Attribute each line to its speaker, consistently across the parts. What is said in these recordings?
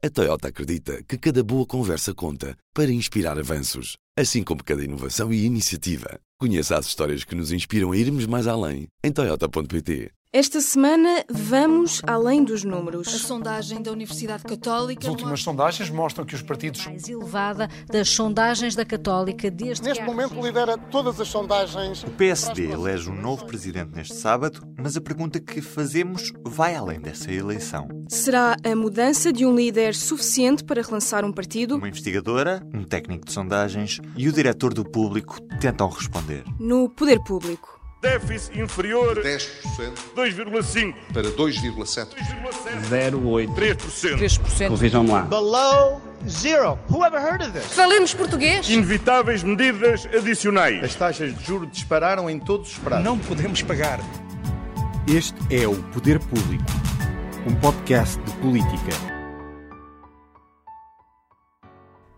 Speaker 1: A Toyota acredita que cada boa conversa conta para inspirar avanços, assim como cada inovação e iniciativa. Conheça as histórias que nos inspiram a irmos mais além em Toyota.pt.
Speaker 2: Esta semana vamos além dos números.
Speaker 3: A sondagem da Universidade Católica.
Speaker 4: As últimas sondagens mostram que os partidos.
Speaker 5: mais elevada das sondagens da Católica desde
Speaker 6: Neste
Speaker 5: que
Speaker 6: momento lidera todas as sondagens.
Speaker 7: O PSD elege um novo presidente neste sábado, mas a pergunta que fazemos vai além dessa eleição.
Speaker 2: Será a mudança de um líder suficiente para relançar um partido?
Speaker 7: Uma investigadora, um técnico de sondagens e o diretor do público tentam responder.
Speaker 2: No poder público.
Speaker 8: Déficit inferior
Speaker 9: 10%
Speaker 8: 2,5%.
Speaker 9: para 2,7%.
Speaker 8: 0,8%. 3%.
Speaker 10: Corrijam-me lá.
Speaker 6: Below zero. Who ever heard of this?
Speaker 3: Falemos português.
Speaker 8: Inevitáveis medidas adicionais.
Speaker 11: As taxas de juros dispararam em todos os pratos.
Speaker 4: Não podemos pagar.
Speaker 10: Este é o Poder Público, um podcast de política.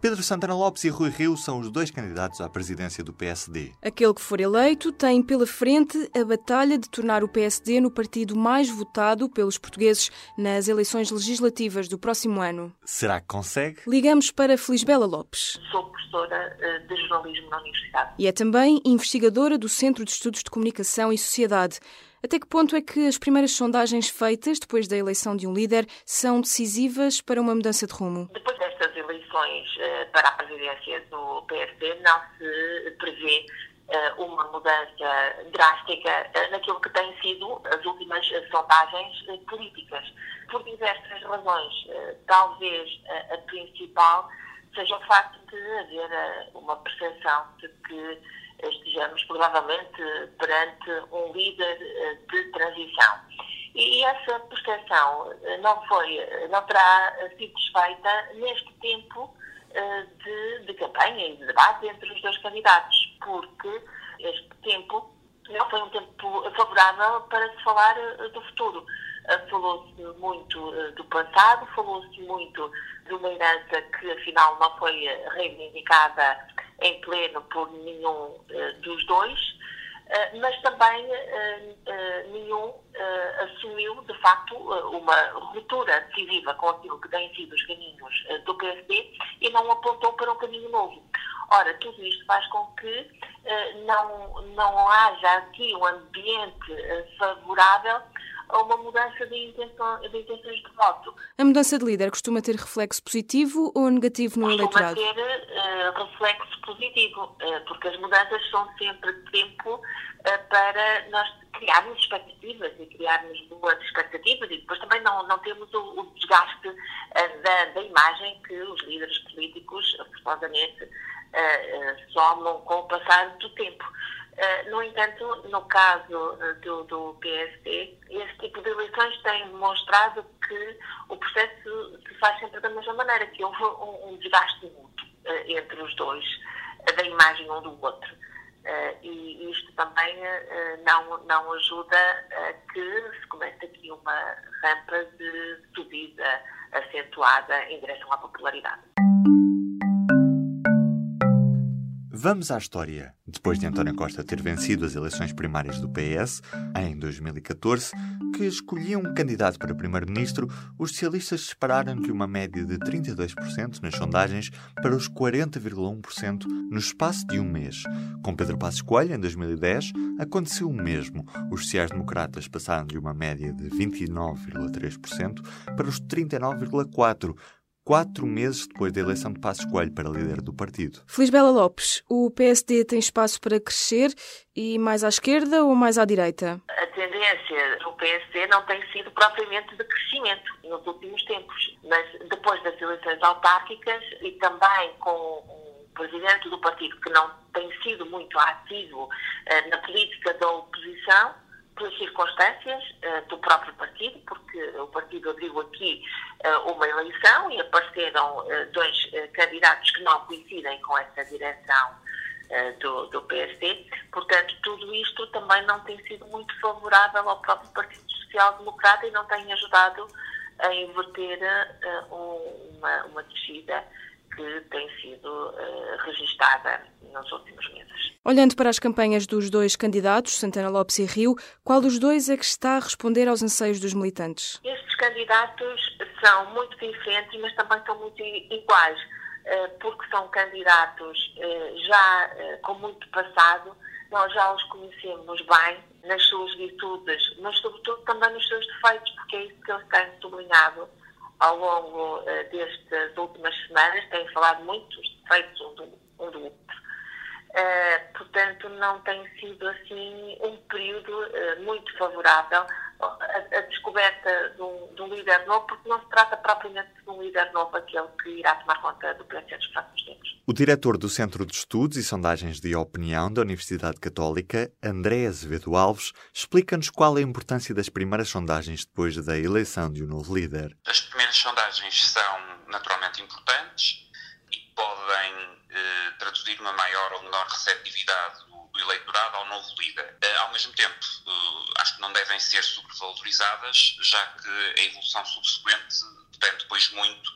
Speaker 7: Pedro Santana Lopes e Rui Rio são os dois candidatos à presidência do PSD.
Speaker 2: Aquele que for eleito tem pela frente a batalha de tornar o PSD no partido mais votado pelos portugueses nas eleições legislativas do próximo ano.
Speaker 7: Será que consegue?
Speaker 2: Ligamos para Felisbela Lopes.
Speaker 12: Sou professora eh, de jornalismo na Universidade.
Speaker 2: E é também investigadora do Centro de Estudos de Comunicação e Sociedade. Até que ponto é que as primeiras sondagens feitas depois da eleição de um líder são decisivas para uma mudança de rumo?
Speaker 12: Depois destas eleições eh, para a presidência do PSD, não se prevê eh, uma mudança drástica eh, naquilo que têm sido as últimas sondagens políticas. Por diversas razões. Talvez a principal seja o facto de haver uma percepção de que estejamos provavelmente perante um líder eh, de transição. E essa percepção eh, não foi, eh, não terá sido desfeita neste tempo de, de campanha e de debate entre os dois candidatos, porque este tempo não foi um tempo favorável para se falar do futuro. Falou-se muito do passado, falou-se muito de uma herança que afinal não foi reivindicada em pleno por nenhum eh, dos dois, eh, mas também eh, nenhum assumiu de facto uma ruptura decisiva com aquilo que têm sido os caminhos do PSD e não apontou para um caminho novo. Ora, tudo isto faz com que não, não haja aqui um ambiente favorável a uma mudança de, intenção, de intenções de voto.
Speaker 2: A mudança de líder costuma ter reflexo positivo ou negativo no
Speaker 12: Costuma
Speaker 2: eleitorado?
Speaker 12: ter eh, reflexo positivo, eh, porque as mudanças são sempre tempo eh, para nós criarmos expectativas e criarmos boas expectativas e depois também não, não temos o, o desgaste da, da imagem que os líderes políticos, forçosamente, eh, somam com o passar do tempo. Eh, No entanto, no caso eh, do, do PSD, esse tipo de eleições tem demonstrado que o processo se faz sempre da mesma maneira, que houve um, um desgaste mútuo eh, entre os dois, da imagem um do outro. E isto também não, não ajuda a que se comece aqui uma rampa de subida acentuada em direção à popularidade.
Speaker 7: Vamos à história. Depois de António Costa ter vencido as eleições primárias do PS, em 2014, que escolhia um candidato para primeiro-ministro, os socialistas dispararam de uma média de 32% nas sondagens para os 40,1% no espaço de um mês. Com Pedro Passos Coelho, em 2010, aconteceu o mesmo. Os sociais-democratas passaram de uma média de 29,3% para os 39,4%. Quatro meses depois da eleição de Passos Coelho para líder do partido.
Speaker 2: Felisbela Lopes, o PSD tem espaço para crescer e mais à esquerda ou mais à direita?
Speaker 12: A tendência do PSD não tem sido propriamente de crescimento nos últimos tempos, mas depois das eleições autárquicas e também com um presidente do partido que não tem sido muito ativo eh, na política da oposição, pelas circunstâncias eh, do próprio partido, porque o partido abriu aqui eh, uma eleição e apareceram eh, dois candidatos que não coincidem com essa direção do, do PSD. Portanto, tudo isto também não tem sido muito favorável ao próprio Partido Social Democrata e não tem ajudado a inverter uma, uma descida que tem sido registada nos últimos meses.
Speaker 2: Olhando para as campanhas dos dois candidatos, Santana Lopes e Rio, qual dos dois é que está a responder aos anseios dos militantes?
Speaker 12: Estes candidatos são muito diferentes, mas também são muito iguais, porque são candidatos já com muito passado, nós já os conhecemos bem nas suas virtudes, mas sobretudo também nos seus defeitos, porque é isso que eles têm sublinhado ao longo destas últimas semanas, têm falado muito dos defeitos um do, um do outro. Uh, portanto, não tem sido assim um período uh, muito favorável a, a descoberta de um, de um, líder novo, porque não se trata propriamente de um líder novo, aquele que irá tomar conta do PS dos próximos tempos.
Speaker 7: O diretor do Centro de Estudos e Sondagens de Opinião da Universidade Católica, André Azevedo Alves, explica-nos qual é a importância das primeiras sondagens depois da eleição de um novo líder.
Speaker 9: As primeiras sondagens são naturalmente importantes e podem traduzir uma maior ou menor receptividade do, do eleitorado ao novo líder. Eh, ao mesmo tempo, eh, acho que não devem ser sobrevalorizadas, já que a evolução subsequente depende depois muito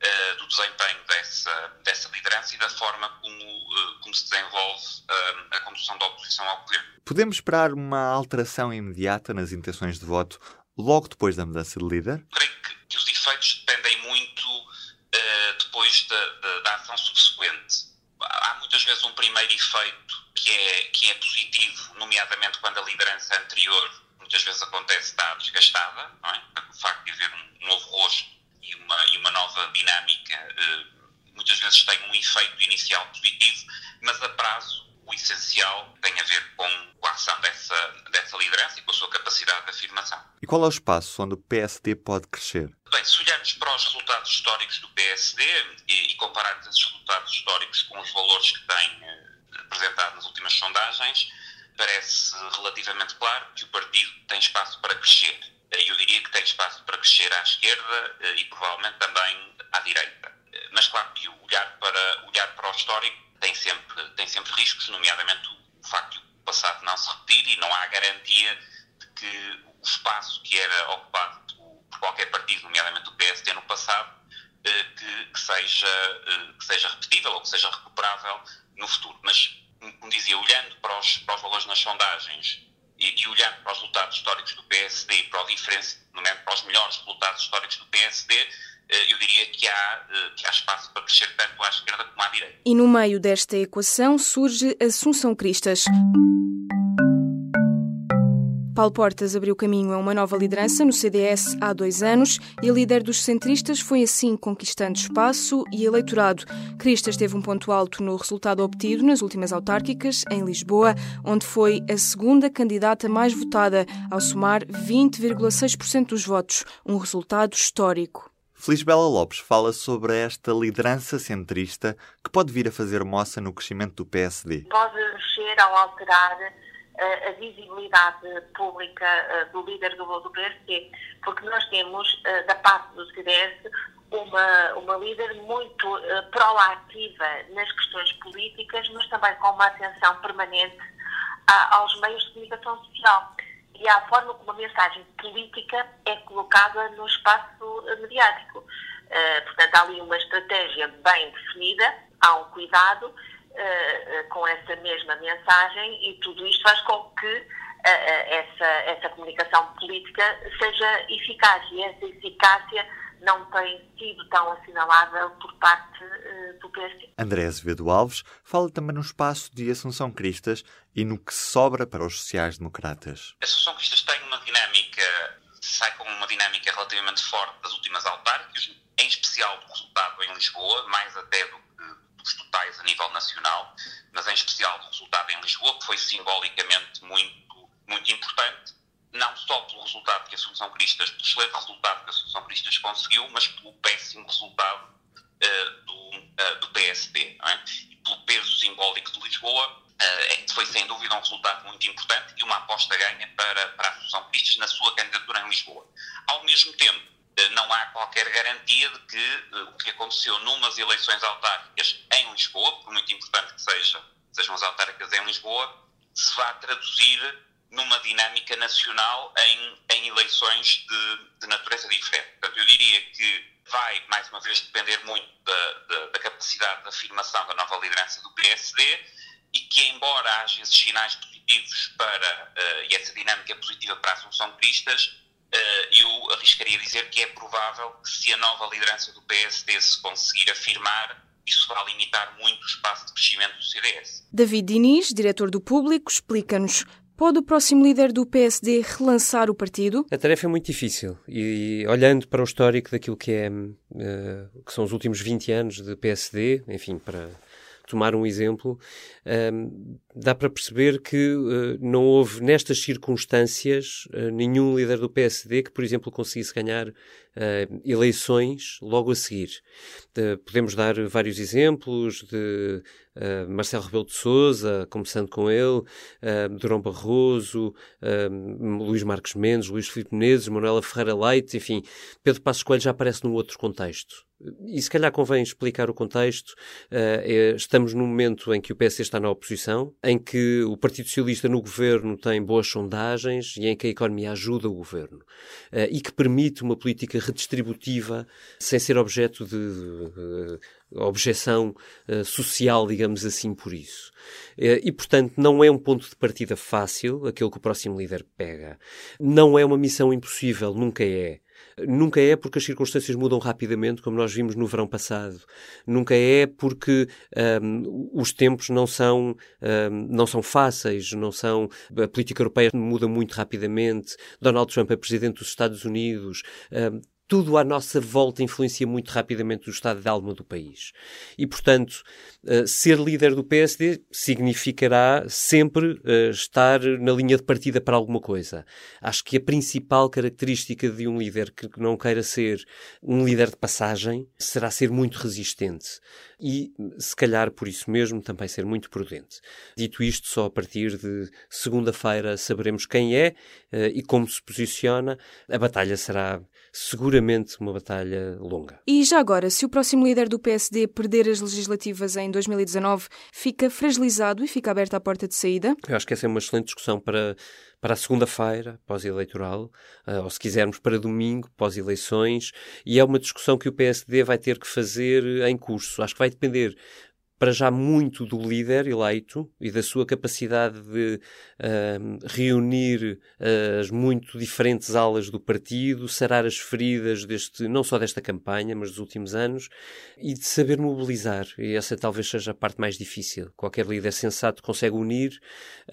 Speaker 9: eh, do desempenho dessa, dessa liderança e da forma como, como se desenvolve a condução da oposição ao governo.
Speaker 7: Podemos esperar uma alteração imediata nas intenções de voto logo depois da mudança de líder?
Speaker 9: Creio que, que os efeitos dependem muito depois da, da, da, ação subsequente. Muitas vezes um primeiro efeito que é, que é positivo, nomeadamente quando a liderança anterior muitas vezes acontece está desgastada, não é? o facto de haver um novo rosto e uma, e uma nova dinâmica eh, muitas vezes tem um efeito inicial positivo, mas a prazo o essencial tem a ver com a ação dessa, dessa liderança e com a sua capacidade de afirmação.
Speaker 7: E qual é o espaço onde o PSD pode crescer?
Speaker 9: Bem, se olharmos para os resultados históricos do PSD e, e compararmos esses resultados históricos com os valores que tem eh, apresentado nas últimas sondagens, parece relativamente claro que o partido tem espaço para crescer. Eu diria que tem espaço para crescer à esquerda eh, e provavelmente também à direita. Eh, mas claro que olhar para, olhar para o histórico tem sempre, tem sempre riscos, nomeadamente o facto de o passado não se repetir e não há garantia de que o espaço que era ocupado por qualquer partido, nomeadamente o PSD no passado, eh, que, que, seja, eh, que seja repetível ou que seja recuperável no futuro. Mas, como dizia, olhando para os, para os valores nas sondagens e, e, olhando para os resultados históricos do PSD e para, o diferença, para os melhores resultados históricos do PSD, eh, eu diria que há, que há espaço para crescer tanto à esquerda como à direita.
Speaker 2: E no meio desta equação surge Assunção Cristas. Paulo Portas abriu caminho a uma nova liderança no CDS há dois anos e a líder dos centristas foi assim conquistando espaço e eleitorado. Cristas teve um ponto alto no resultado obtido nas últimas autárquicas, em Lisboa, onde foi a segunda candidata mais votada, ao somar 20,6% dos votos, um resultado histórico.
Speaker 7: Felisbela Lopes fala sobre esta liderança centrista que pode vir a fazer moça no crescimento do PSD.
Speaker 12: Pode mexer ao alterar a visibilidade pública do líder do, do PSD, porque nós temos, da parte do CDS, uma, uma líder muito proativa nas questões políticas, mas também com uma atenção permanente aos meios de comunicação social e à forma como a mensagem política é colocada no espaço mediático. portanto, há ali uma estratégia bem definida, há um cuidado uh, com essa mesma mensagem e tudo isto faz com que uh, essa, essa comunicação política seja eficaz e essa eficácia não tem sido tão assinalável por parte uh, do PSD.
Speaker 7: André Azevedo Alves fala também no espaço de Assunção Cristas e no que sobra para os sociais-democratas.
Speaker 9: Assunção Cristas tem uma dinâmica, sai com uma dinâmica relativamente forte das últimas autárquicas, em especial do resultado em Lisboa, mais até do dos totais a nível nacional, mas em especial do resultado em Lisboa, que foi simbolicamente muito, muito importante, não só pelo resultado que a Assunção Cristas, pelo excelente resultado que a Cristas conseguiu, mas pelo péssimo resultado uh, do, uh, do, PSD, é? e pelo peso simbólico de Lisboa, uh, foi sem dúvida um resultado muito importante e uma aposta ganha para, para a Assunção Cristas na sua candidatura em Lisboa. Ao mesmo tempo, não há qualquer garantia de que uh, o que aconteceu numas eleições autárquicas em Lisboa, por muito importante que seja, sejam as autárquicas em Lisboa, se vá traduzir numa dinâmica nacional em, em eleições de, de, natureza diferente. Portanto, eu diria que vai, mais uma vez, depender muito da, da, da capacidade de afirmação da nova liderança do PSD e que, embora haja esses sinais positivos para, uh, e essa dinâmica positiva para a Assunção Cristas, eu arriscaria dizer que é provável que se a nova liderança do PSD se conseguir afirmar, isso vai limitar muito o espaço de crescimento do CDS.
Speaker 2: David Diniz, diretor do Público, explica-nos Pode o próximo líder do PSD relançar o partido?
Speaker 13: A tarefa é muito difícil e, olhando para o histórico daquilo que, é, uh, que são os últimos 20 anos de PSD, enfim, para tomar um exemplo, uh, dá para perceber que uh, não houve nestas circunstâncias nenhum líder do PSD que, por exemplo, conseguisse ganhar eleições logo a seguir. podemos dar vários exemplos de uh, Marcelo Rebelo de Souza, começando com ele, uh, Durão Barroso, uh, Luís Marcos Mendes, Luís Filipe Menezes, Manuela Ferreira Leite, enfim, Pedro Passos Coelho já aparece num outro contexto. E se calhar convém explicar o contexto. Uh, estamos num momento em que o PS está na oposição, em que o Partido Socialista no governo tem boas sondagens e em que a economia ajuda o governo. Uh, e que permite uma política redistributiva sem ser objeto de, de, de objeção uh, social, digamos assim, por isso. E, portanto, não é um ponto de partida fácil aquele que o próximo líder pega. Não é uma missão impossível, nunca é. Nunca é porque as circunstâncias mudam rapidamente, como nós vimos no verão passado. Nunca é porque um, os tempos não são, um, não são fáceis, não são. A política europeia muda muito rapidamente. Donald Trump é presidente dos Estados Unidos. Um, tudo à nossa volta influencia muito rapidamente o estado de alma do país. E, portanto, eh, ser líder do PSD significará sempre eh, estar na linha de partida para alguma coisa. Acho que a principal característica de um líder que não queira ser um líder de passagem será ser muito resistente e, se calhar, por isso mesmo, também ser muito prudente. Dito isto, só a partir de segunda-feira saberemos quem é eh, e como se posiciona. A batalha será seguramente uma batalha longa.
Speaker 2: E já agora, se o próximo líder do PSD perder as legislativas em 2019, fica fragilizado e fica aberta a porta de saída?
Speaker 13: Eu acho que essa é uma excelente discussão para, para a segunda-feira, pós-eleitoral, uh, ou se quisermos para domingo, pós-eleições, e é uma discussão que o PSD vai ter que fazer em curso. Acho que vai depender para já muito do líder eleito e da sua capacidade de uh, reunir uh, as muito diferentes alas do partido, sarar as feridas deste, não só desta campanha, mas dos últimos anos, e de saber mobilizar. E essa talvez seja a parte mais difícil. Qualquer líder sensato consegue unir,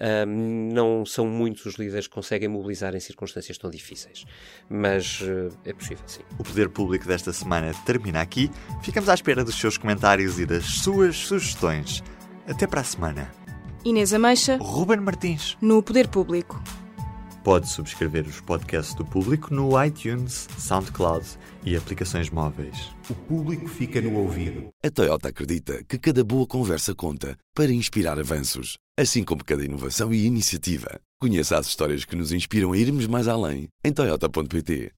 Speaker 13: uh, não são muitos os líderes que conseguem mobilizar em circunstâncias tão difíceis. Mas é possível, sim.
Speaker 7: O Poder Público desta semana termina aqui. Ficamos à espera dos seus comentários e das suas sugestões sugestões. Até para a semana.
Speaker 2: Inês Ameixa.
Speaker 7: Ruben Martins.
Speaker 2: No Poder Público.
Speaker 7: Pode subscrever os podcasts do Público no iTunes, SoundCloud e aplicações móveis.
Speaker 10: O público fica no ouvido.
Speaker 1: A Toyota acredita que cada boa conversa conta para inspirar avanços, assim como cada inovação e iniciativa. Conheça as histórias que nos inspiram a irmos mais além em toyota.pt.